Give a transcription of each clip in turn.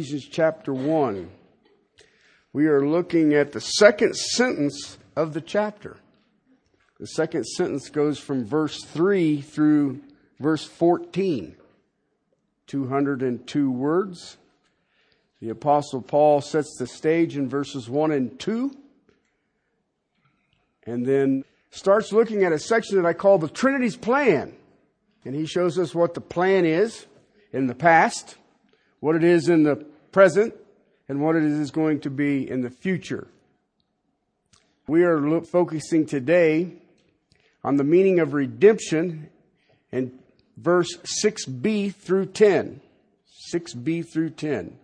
Ephesians chapter 1. We are looking at the second sentence of the chapter. The second sentence goes from verse 3 through verse 14. 202 words. The Apostle Paul sets the stage in verses 1 and 2, and then starts looking at a section that I call the Trinity's plan. And he shows us what the plan is in the past, what it is in the present, and what it is going to be in the future. We are focusing today on the meaning of redemption in verse 6b through 10. 6b through 10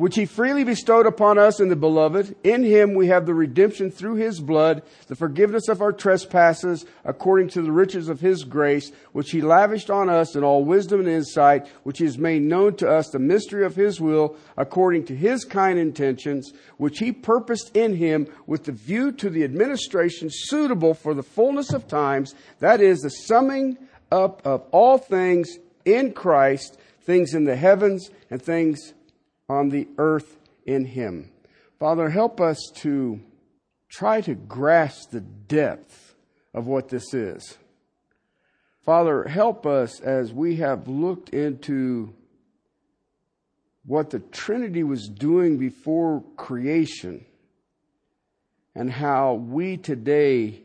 which he freely bestowed upon us in the beloved. In him we have the redemption through his blood, the forgiveness of our trespasses, according to the riches of his grace, which he lavished on us in all wisdom and insight, which he has made known to us the mystery of his will, according to his kind intentions, which he purposed in him with the view to the administration suitable for the fullness of times, that is, the summing up of all things in Christ, things in the heavens and things on the earth in Him. Father, help us to try to grasp the depth of what this is. Father, help us as we have looked into what the Trinity was doing before creation and how we today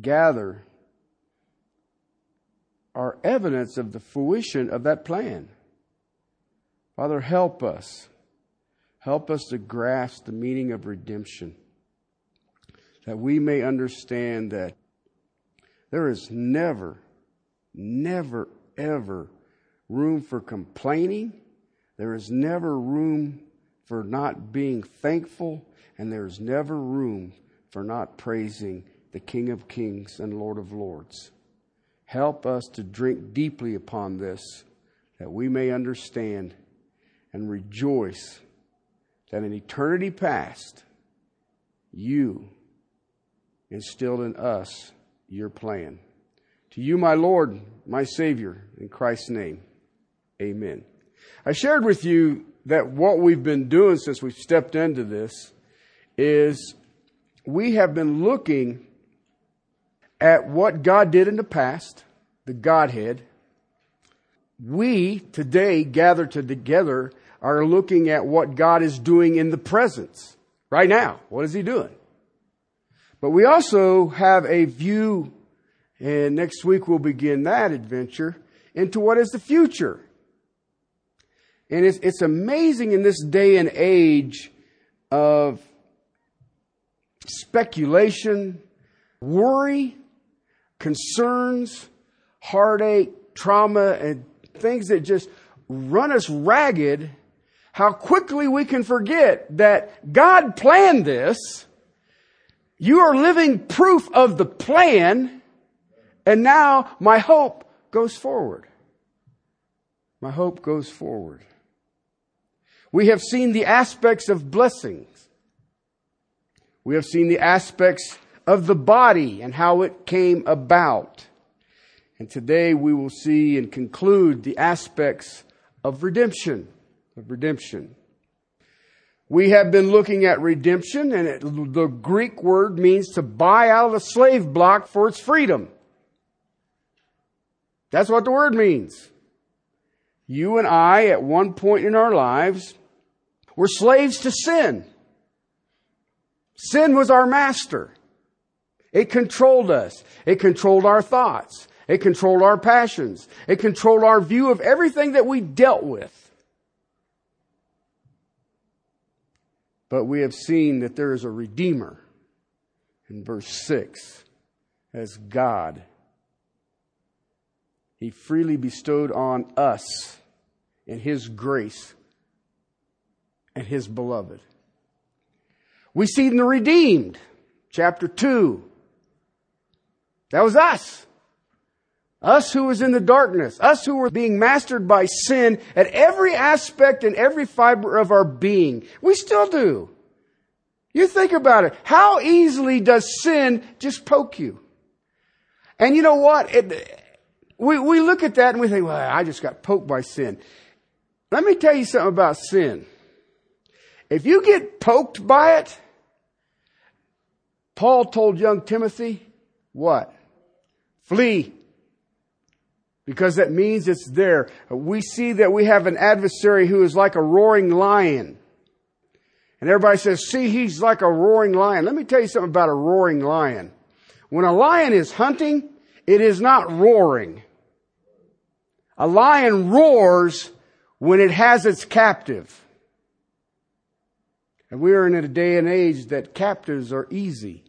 gather are evidence of the fruition of that plan. Father, help us. Help us to grasp the meaning of redemption. That we may understand that there is never, never, ever room for complaining. There is never room for not being thankful. And there is never room for not praising the King of Kings and Lord of Lords. Help us to drink deeply upon this that we may understand and rejoice that in eternity past, you instilled in us your plan. To you, my Lord, my Savior, in Christ's name, amen. I shared with you that what we've been doing since we've stepped into this is we have been looking at what God did in the past, the Godhead, we today gathered together are looking at what God is doing in the presence right now. What is He doing? But we also have a view, and next week we'll begin that adventure into what is the future. And it's, it's amazing in this day and age of speculation, worry, concerns, heartache, trauma, and things that just run us ragged, how quickly we can forget that God planned this. You are living proof of the plan. And now my hope goes forward. My hope goes forward. We have seen the aspects of blessings. We have seen the aspects of the body and how it came about. And today we will see and conclude the aspects of redemption. Of redemption. We have been looking at redemption, and it, the Greek word means to buy out of the slave block for its freedom. That's what the word means. You and I, at one point in our lives, were slaves to sin. Sin was our master. It controlled us. It controlled our thoughts. It controlled our passions. It controlled our view of everything that we dealt with. But we have seen that there is a Redeemer in verse 6 as God. He freely bestowed on us in His grace and His beloved. We see in the redeemed, chapter 2. That was us. Us who was in the darkness, us who were being mastered by sin at every aspect and every fiber of our being. We still do. You think about it. How easily does sin just poke you? And you know what? It, we, we look at that and we think, well, I just got poked by sin. Let me tell you something about sin. If you get poked by it, Paul told young Timothy, what? Flee. Because that means it's there. We see that we have an adversary who is like a roaring lion. And everybody says, see, he's like a roaring lion. Let me tell you something about a roaring lion. When a lion is hunting, it is not roaring. A lion roars when it has its captive. And we are in a day and age that captives are easy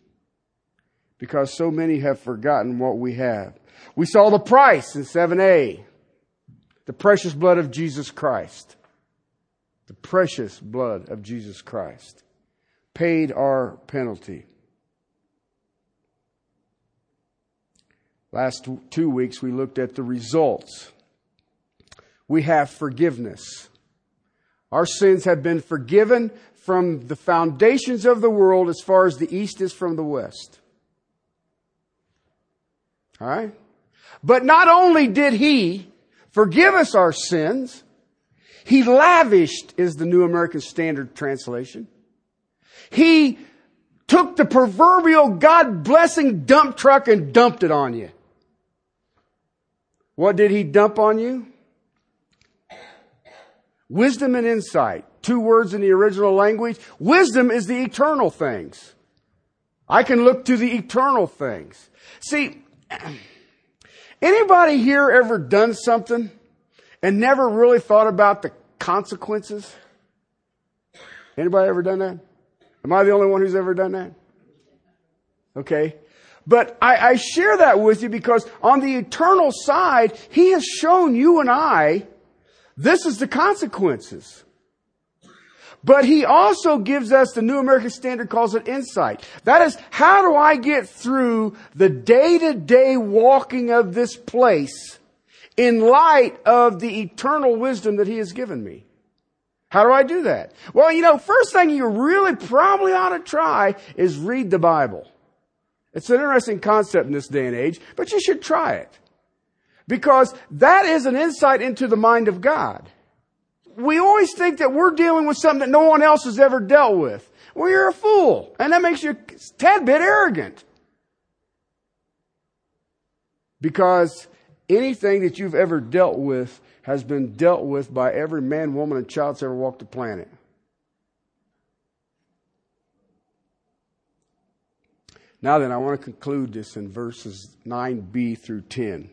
because so many have forgotten what we have. We saw the price in 7a. The precious blood of Jesus Christ. The precious blood of Jesus Christ paid our penalty. Last two weeks we looked at the results. We have forgiveness. Our sins have been forgiven from the foundations of the world as far as the east is from the west. All right? But not only did he forgive us our sins, he lavished is the New American Standard Translation. He took the proverbial God blessing dump truck and dumped it on you. What did he dump on you? Wisdom and insight. Two words in the original language. Wisdom is the eternal things. I can look to the eternal things. See, anybody here ever done something and never really thought about the consequences? Anybody ever done that? Am I the only one who's ever done that? Okay. But I, I, share that with you because on the eternal side, He has shown you and I this is the consequences. But He also gives us, the New American Standard calls it insight. That is, how do I get through the day to day walking of this place in light of the eternal wisdom that He has given me? How do I do that? Well, you know, first thing you really probably ought to try is read the Bible. It's an interesting concept in this day and age, but you should try it. Because that is an insight into the mind of God. We always think that we're dealing with something that no one else has ever dealt with. Well, you're a fool. And that makes you a tad bit arrogant. Because anything that you've ever dealt with has been dealt with by every man, woman, and child that's ever walked the planet. Now then, I want to conclude this in verses 9b through 10.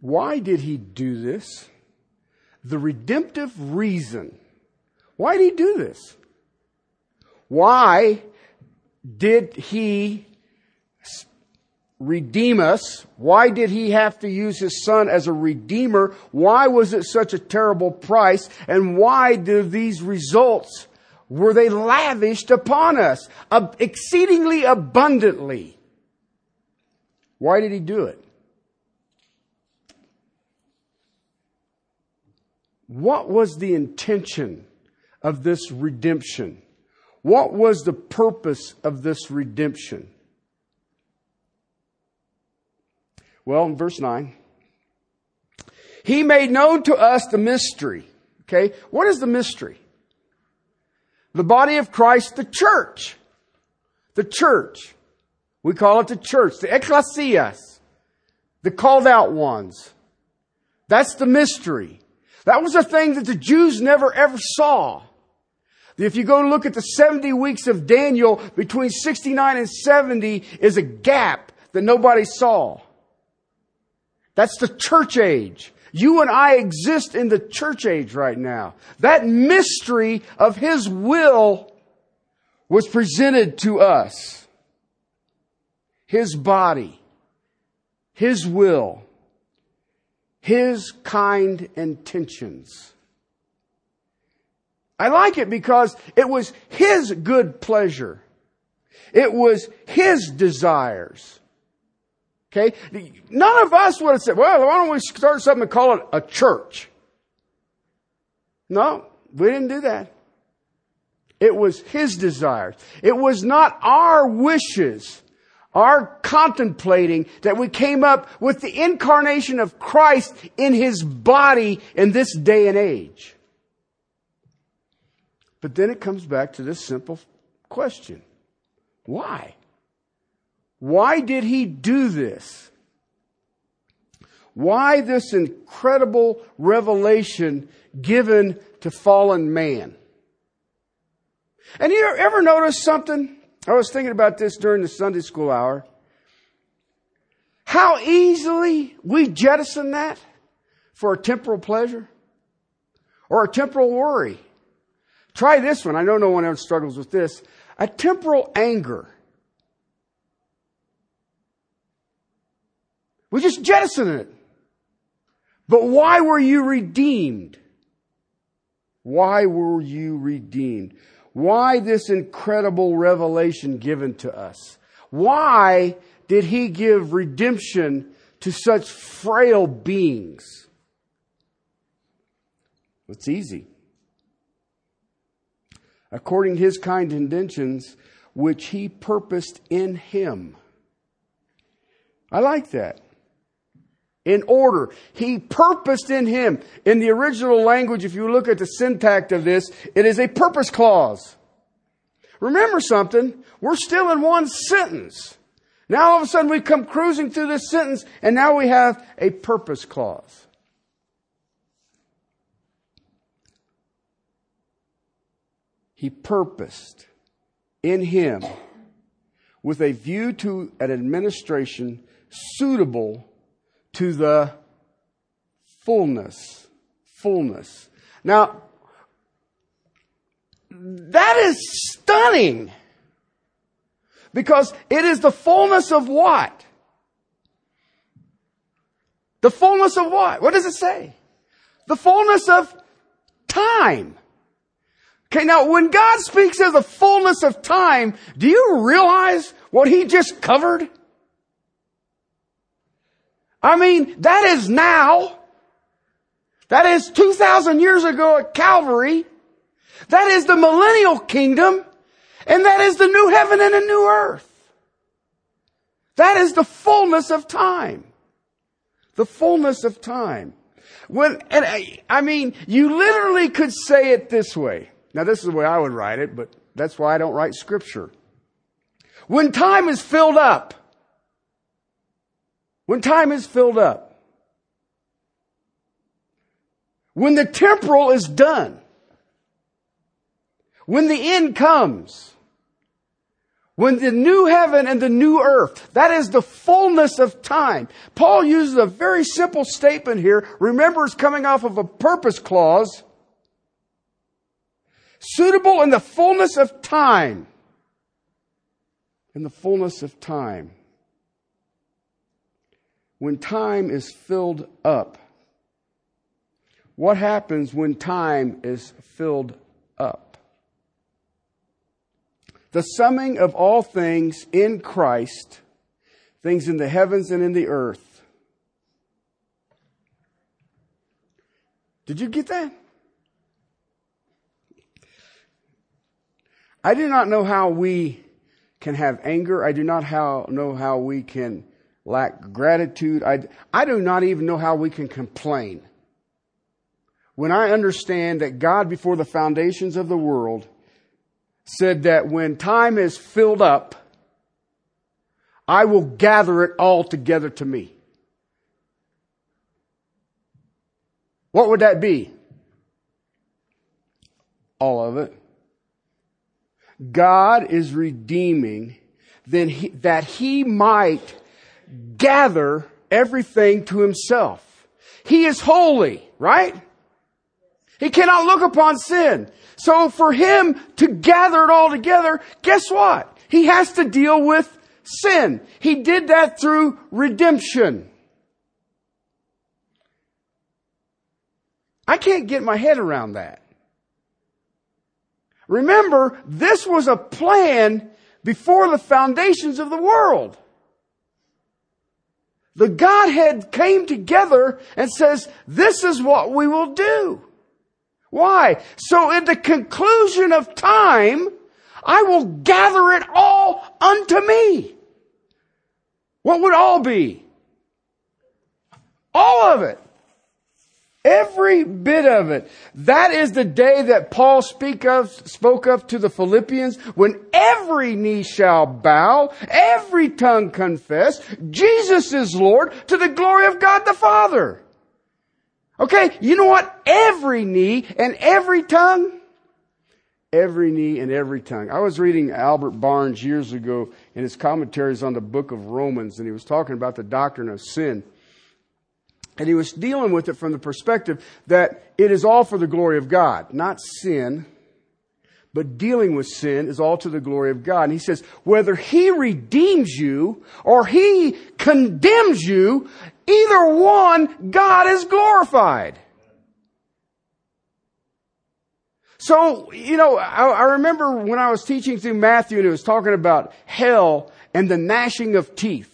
Why did he do this? The redemptive reason. Why did he do this? Why did he redeem us? Why did he have to use his son as a redeemer? Why was it such a terrible price? And why do these results, were they lavished upon us exceedingly abundantly? Why did he do it? What was the intention of this redemption? What was the purpose of this redemption? Well, in verse 9, he made known to us the mystery. Okay, what is the mystery? The body of Christ, the church. The church. We call it the church, the ecclesias, the called out ones. That's the mystery. That was a thing that the Jews never ever saw. If you go look at the 70 weeks of Daniel, between 69 and 70 is a gap that nobody saw. That's the church age. You and I exist in the church age right now. That mystery of His will was presented to us. His body, His will, his kind intentions. I like it because it was His good pleasure. It was His desires. Okay? None of us would have said, well, why don't we start something and call it a church? No, we didn't do that. It was His desires. It was not our wishes, our contemplating that we came up with the incarnation of Christ in his body in this day and age. But then it comes back to this simple question. Why? Why did he do this? Why this incredible revelation given to fallen man? And you ever notice something? I was thinking about this during the Sunday school hour. How easily we jettison that for a temporal pleasure or a temporal worry. Try this one. I know no one else struggles with this. A temporal anger. We just jettison it. But why were you redeemed? Why were you redeemed? Why this incredible revelation given to us? Why did he give redemption to such frail beings? It's easy. According to his kind intentions, which he purposed in him. I like that. In order. He purposed in him. In the original language, if you look at the syntax of this, it is a purpose clause. Remember something, we're still in one sentence. Now all of a sudden we come cruising through this sentence and now we have a purpose clause. He purposed in him with a view to an administration suitable to the fullness. Fullness. Now, that is stunning. Because it is the fullness of what? The fullness of what? What does it say? The fullness of time. Okay, now when God speaks of the fullness of time, do you realize what He just covered? I mean, that is now. That is 2,000 years ago at Calvary. That is the millennial kingdom. And that is the new heaven and a new earth. That is the fullness of time. The fullness of time. When, and I, I mean, you literally could say it this way. Now this is the way I would write it, but that's why I don't write scripture. When time is filled up, when time is filled up, when the temporal is done, when the end comes, when the new heaven and the new earth, that is the fullness of time. Paul uses a very simple statement here. Remember, it's coming off of a purpose clause. Suitable in the fullness of time. In the fullness of time. When time is filled up. What happens when time is filled up? the summing of all things in Christ, things in the heavens and in the earth. Did you get that? I do not know how we can have anger. I do not how, know how we can lack gratitude. I, I do not even know how we can complain. When I understand that God, before the foundations of the world, said that when time is filled up, I will gather it all together to me. What would that be? All of it. God is redeeming then he, that he might gather everything to himself. He is holy, right? He cannot look upon sin. So for him to gather it all together, guess what? He has to deal with sin. He did that through redemption. I can't get my head around that. Remember, this was a plan before the foundations of the world. The Godhead came together and says, this is what we will do. Why? So in the conclusion of time, I will gather it all unto me. What would all be? All of it. Every bit of it. That is the day that Paul speak of, spoke of to the Philippians when every knee shall bow, every tongue confess, Jesus is Lord to the glory of God the Father. Okay, you know what? Every knee and every tongue, every knee and every tongue. I was reading Albert Barnes years ago in his commentaries on the book of Romans and he was talking about the doctrine of sin. And he was dealing with it from the perspective that it is all for the glory of God, not sin, but dealing with sin is all to the glory of God. And he says, whether he redeems you or he condemns you, either one, God is glorified. So, you know, I, I remember when I was teaching through Matthew and it was talking about hell and the gnashing of teeth.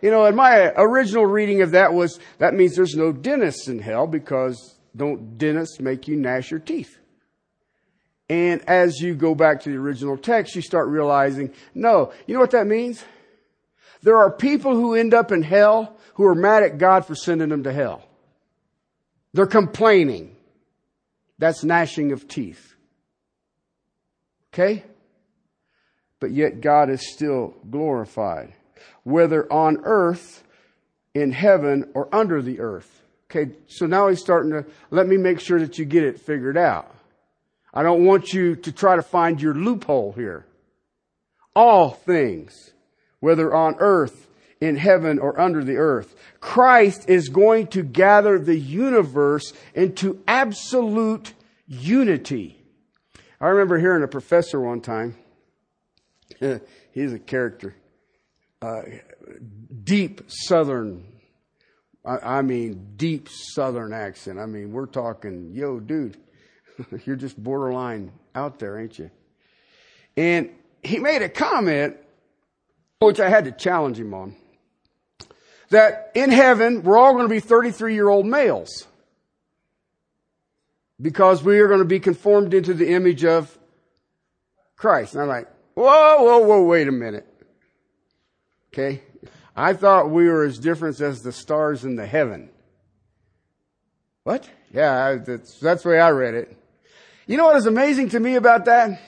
You know, and my original reading of that was that means there's no dentists in hell because don't dentists make you gnash your teeth? And as you go back to the original text, you start realizing, no, you know what that means? There are people who end up in hell who are mad at God for sending them to hell. They're complaining. That's gnashing of teeth. Okay? But yet God is still glorified whether on earth, in heaven, or under the earth. Okay, so now he's starting to let me make sure that you get it figured out. I don't want you to try to find your loophole here. All things, whether on earth, in heaven, or under the earth. Christ is going to gather the universe into absolute unity. I remember hearing a professor one time. He's a character uh, deep Southern, I, I mean, deep Southern accent. I mean, we're talking, yo, dude, you're just borderline out there, ain't you? And he made a comment, which I had to challenge him on, that in heaven, we're all going to be 33 year old males. Because we are going to be conformed into the image of Christ. And I'm like, whoa, whoa, whoa, wait a minute. Okay? I thought we were as different as the stars in the heaven. What? Yeah, that's, that's the way I read it. You know what is amazing to me about that?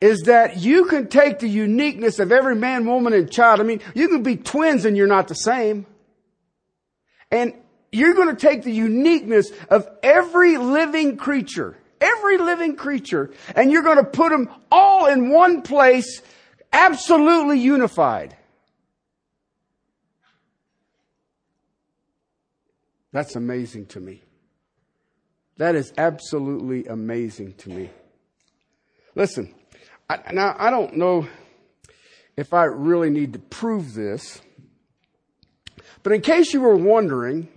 Is that you can take the uniqueness of every man, woman, and child. I mean, you can be twins and you're not the same. And you're going to take the uniqueness of every living creature, every living creature, and you're going to put them all in one place absolutely unified. That's amazing to me. That is absolutely amazing to me. Listen, I, now I don't know if I really need to prove this, but in case you were wondering,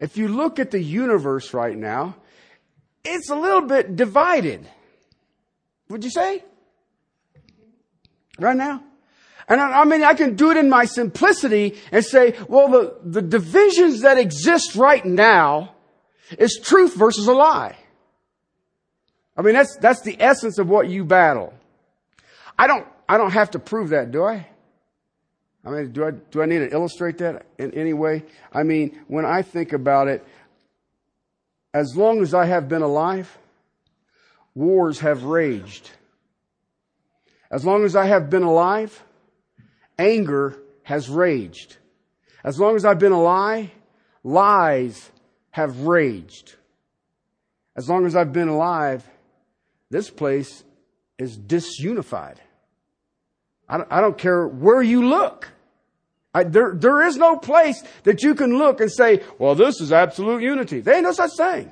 if you look at the universe right now, it's a little bit divided. Would you say? Right now? And I, I, mean, I can do it in my simplicity and say, well, the, the divisions that exist right now is truth versus a lie. I mean, that's, that's the essence of what you battle. I don't, I don't have to prove that, do I? I mean, do I, do I need to illustrate that in any way? I mean, when I think about it, as long as I have been alive, wars have raged. As long as I have been alive, anger has raged. As long as I've been alive, lies have raged. As long as I've been alive, this place is disunified. I don't, I don't care where you look. I, there, there is no place that you can look and say, well, this is absolute unity. There ain't no such thing.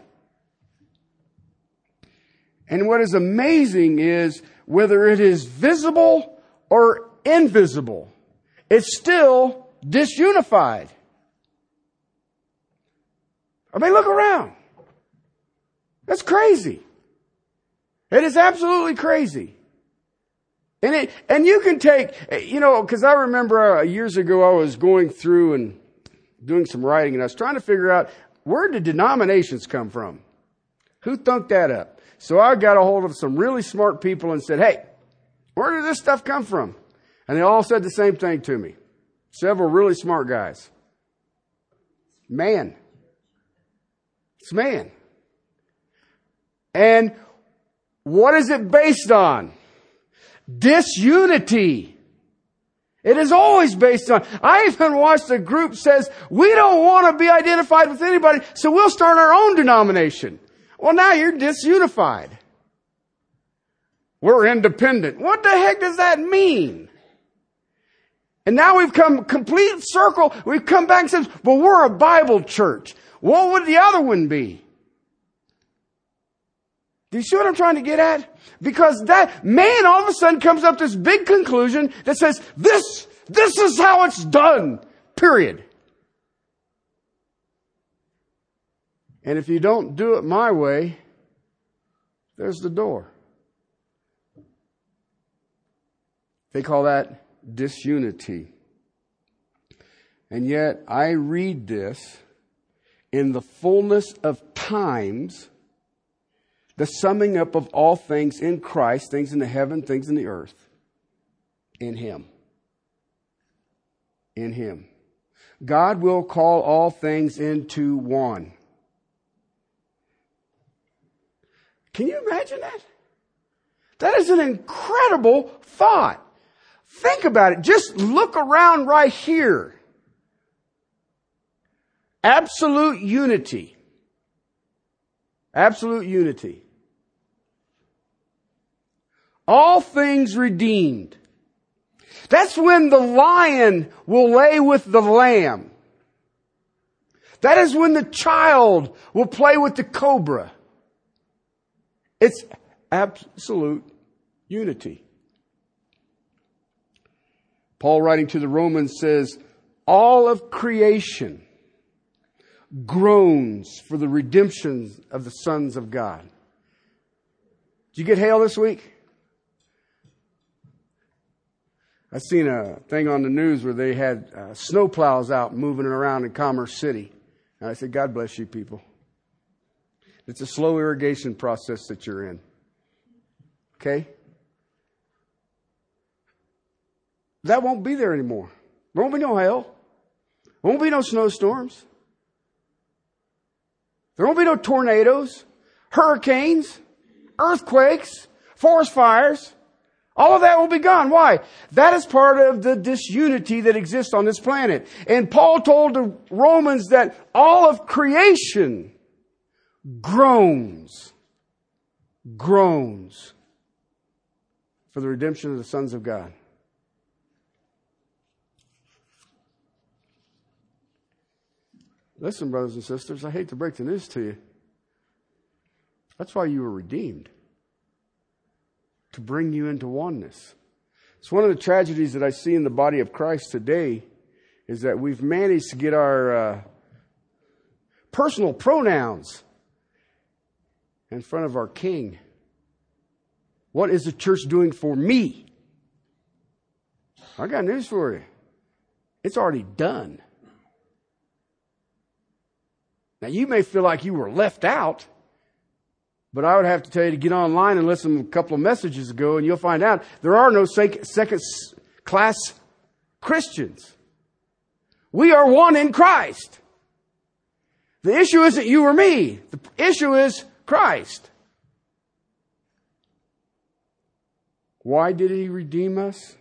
And what is amazing is whether it is visible or invisible, it's still disunified. I mean, look around. That's crazy. It is absolutely crazy. And it, and you can take, you know, cause I remember uh, years ago I was going through and doing some writing and I was trying to figure out where did denominations come from? Who thunk that up? So I got a hold of some really smart people and said, hey, where did this stuff come from? And they all said the same thing to me. Several really smart guys. Man. It's man. And what is it based on? Disunity. It is always based on, I even watched a group says, we don't want to be identified with anybody, so we'll start our own denomination. Well, now you're disunified. We're independent. What the heck does that mean? And now we've come complete circle. We've come back and said, well, we're a Bible church. What would the other one be? Do you see what I'm trying to get at? Because that man all of a sudden comes up this big conclusion that says, this, this is how it's done. Period. And if you don't do it my way, there's the door. They call that disunity. And yet, I read this in the fullness of times the summing up of all things in Christ, things in the heaven, things in the earth, in Him. In Him. God will call all things into one. Can you imagine that? That is an incredible thought. Think about it. Just look around right here. Absolute unity. Absolute unity. All things redeemed. That's when the lion will lay with the lamb. That is when the child will play with the cobra. It's absolute unity. Paul writing to the Romans says, all of creation groans for the redemption of the sons of God. Did you get hail this week? I seen a thing on the news where they had uh, snow plows out moving around in Commerce City. And I said, God bless you people. It's a slow irrigation process that you're in. Okay? That won't be there anymore. There won't be no hail. There won't be no snowstorms. There won't be no tornadoes, hurricanes, earthquakes, forest fires. All of that will be gone. Why? That is part of the disunity that exists on this planet. And Paul told the Romans that all of creation groans, groans for the redemption of the sons of God. Listen, brothers and sisters, I hate to break the news to you. That's why you were redeemed. To bring you into oneness. It's one of the tragedies that I see in the body of Christ today is that we've managed to get our uh, personal pronouns in front of our King. What is the church doing for me? I got news for you. It's already done. Now, you may feel like you were left out, but I would have to tell you to get online and listen a couple of messages ago, and you'll find out there are no second class Christians. We are one in Christ. The issue isn't you or me. The issue is Christ. Why did he redeem us?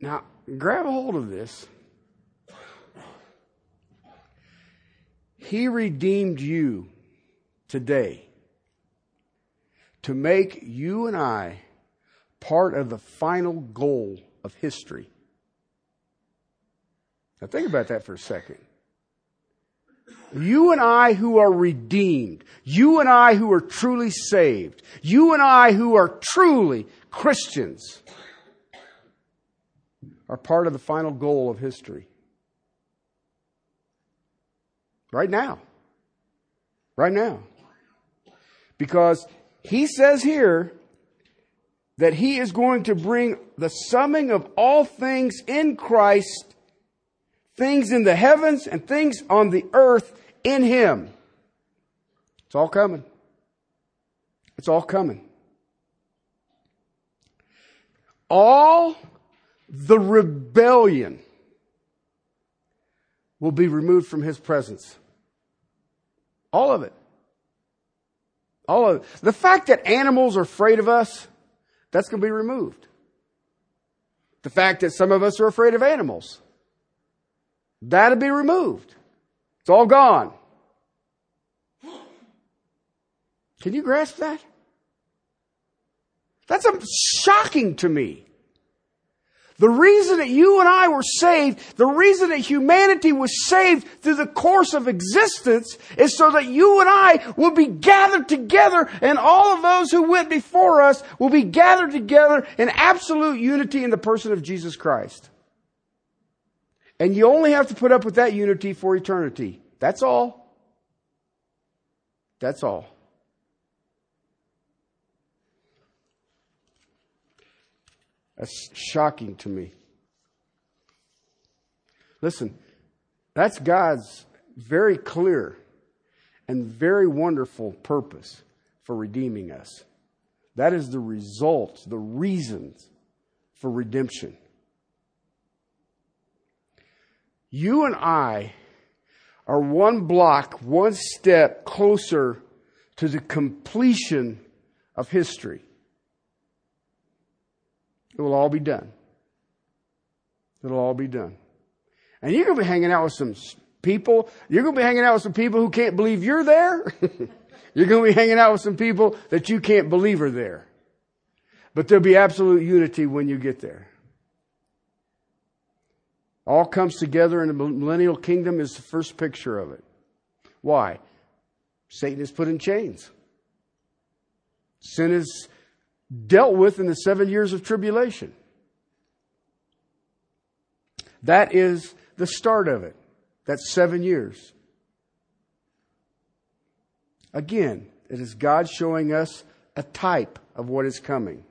Now, grab a hold of this. He redeemed you today to make you and I part of the final goal of history. Now, think about that for a second. You and I who are redeemed, you and I who are truly saved, you and I who are truly Christians, are part of the final goal of history. Right now. Right now. Because he says here that he is going to bring the summing of all things in Christ, things in the heavens and things on the earth in him. It's all coming. It's all coming. All the rebellion will be removed from his presence. All of it. All of it. The fact that animals are afraid of us, that's going to be removed. The fact that some of us are afraid of animals, that'll be removed. It's all gone. Can you grasp that? That's shocking to me. The reason that you and I were saved, the reason that humanity was saved through the course of existence is so that you and I will be gathered together and all of those who went before us will be gathered together in absolute unity in the person of Jesus Christ. And you only have to put up with that unity for eternity. That's all. That's all. That's shocking to me. Listen, that's God's very clear and very wonderful purpose for redeeming us. That is the result, the reasons for redemption. You and I are one block, one step closer to the completion of history. It will all be done. It'll all be done. And you're going to be hanging out with some people. You're going to be hanging out with some people who can't believe you're there. you're going to be hanging out with some people that you can't believe are there. But there'll be absolute unity when you get there. All comes together in the millennial kingdom is the first picture of it. Why? Satan is put in chains. Sin is dealt with in the seven years of tribulation. That is the start of it. That's seven years. Again, it is God showing us a type of what is coming.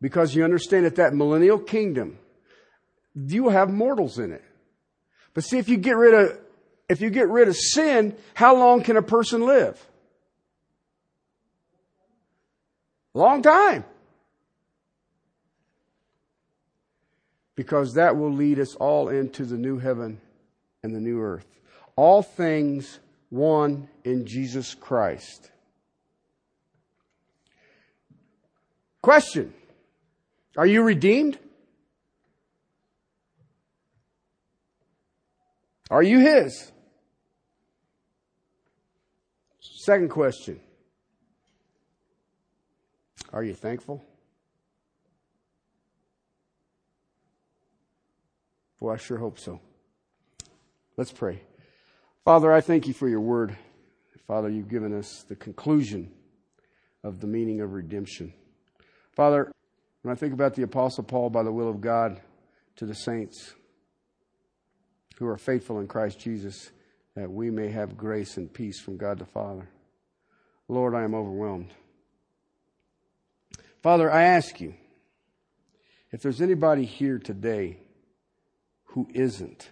Because you understand that that millennial kingdom, you will have mortals in it. But see, if you get rid of, if you get rid of sin, how long can a person live? Long time. Because that will lead us all into the new heaven and the new earth. All things one in Jesus Christ. Question Are you redeemed? Are you His? Second question are you thankful? Well, I sure hope so. Let's pray. Father, I thank you for your word. Father, you've given us the conclusion of the meaning of redemption. Father, when I think about the Apostle Paul, by the will of God, to the saints who are faithful in Christ Jesus, that we may have grace and peace from God the Father. Lord, I am overwhelmed. Father, I ask you, if there's anybody here today who isn't,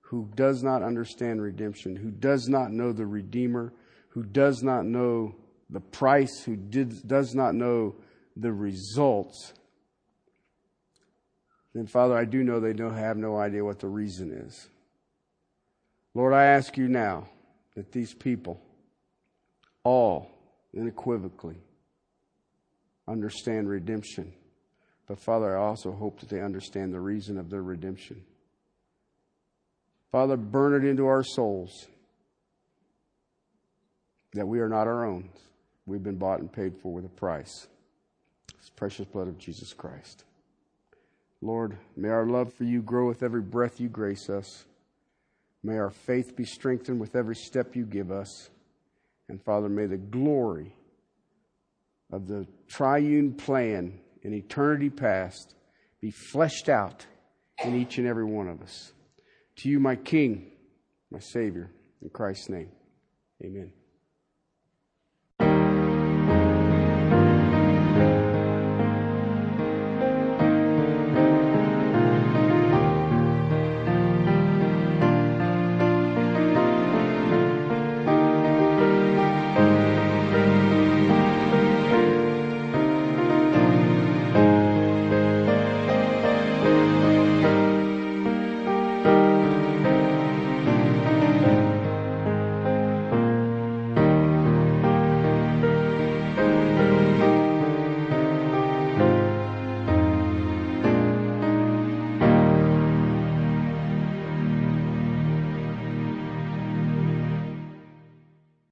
who does not understand redemption, who does not know the Redeemer, who does not know the price, who did, does not know the results, then Father, I do know they don't have no idea what the reason is. Lord, I ask you now that these people, all unequivocally, understand redemption. But Father, I also hope that they understand the reason of their redemption. Father, burn it into our souls that we are not our own. We've been bought and paid for with a price. It's precious blood of Jesus Christ. Lord, may our love for you grow with every breath you grace us. May our faith be strengthened with every step you give us. And Father, may the glory of the triune plan in eternity past be fleshed out in each and every one of us. To you, my King, my Savior, in Christ's name, amen.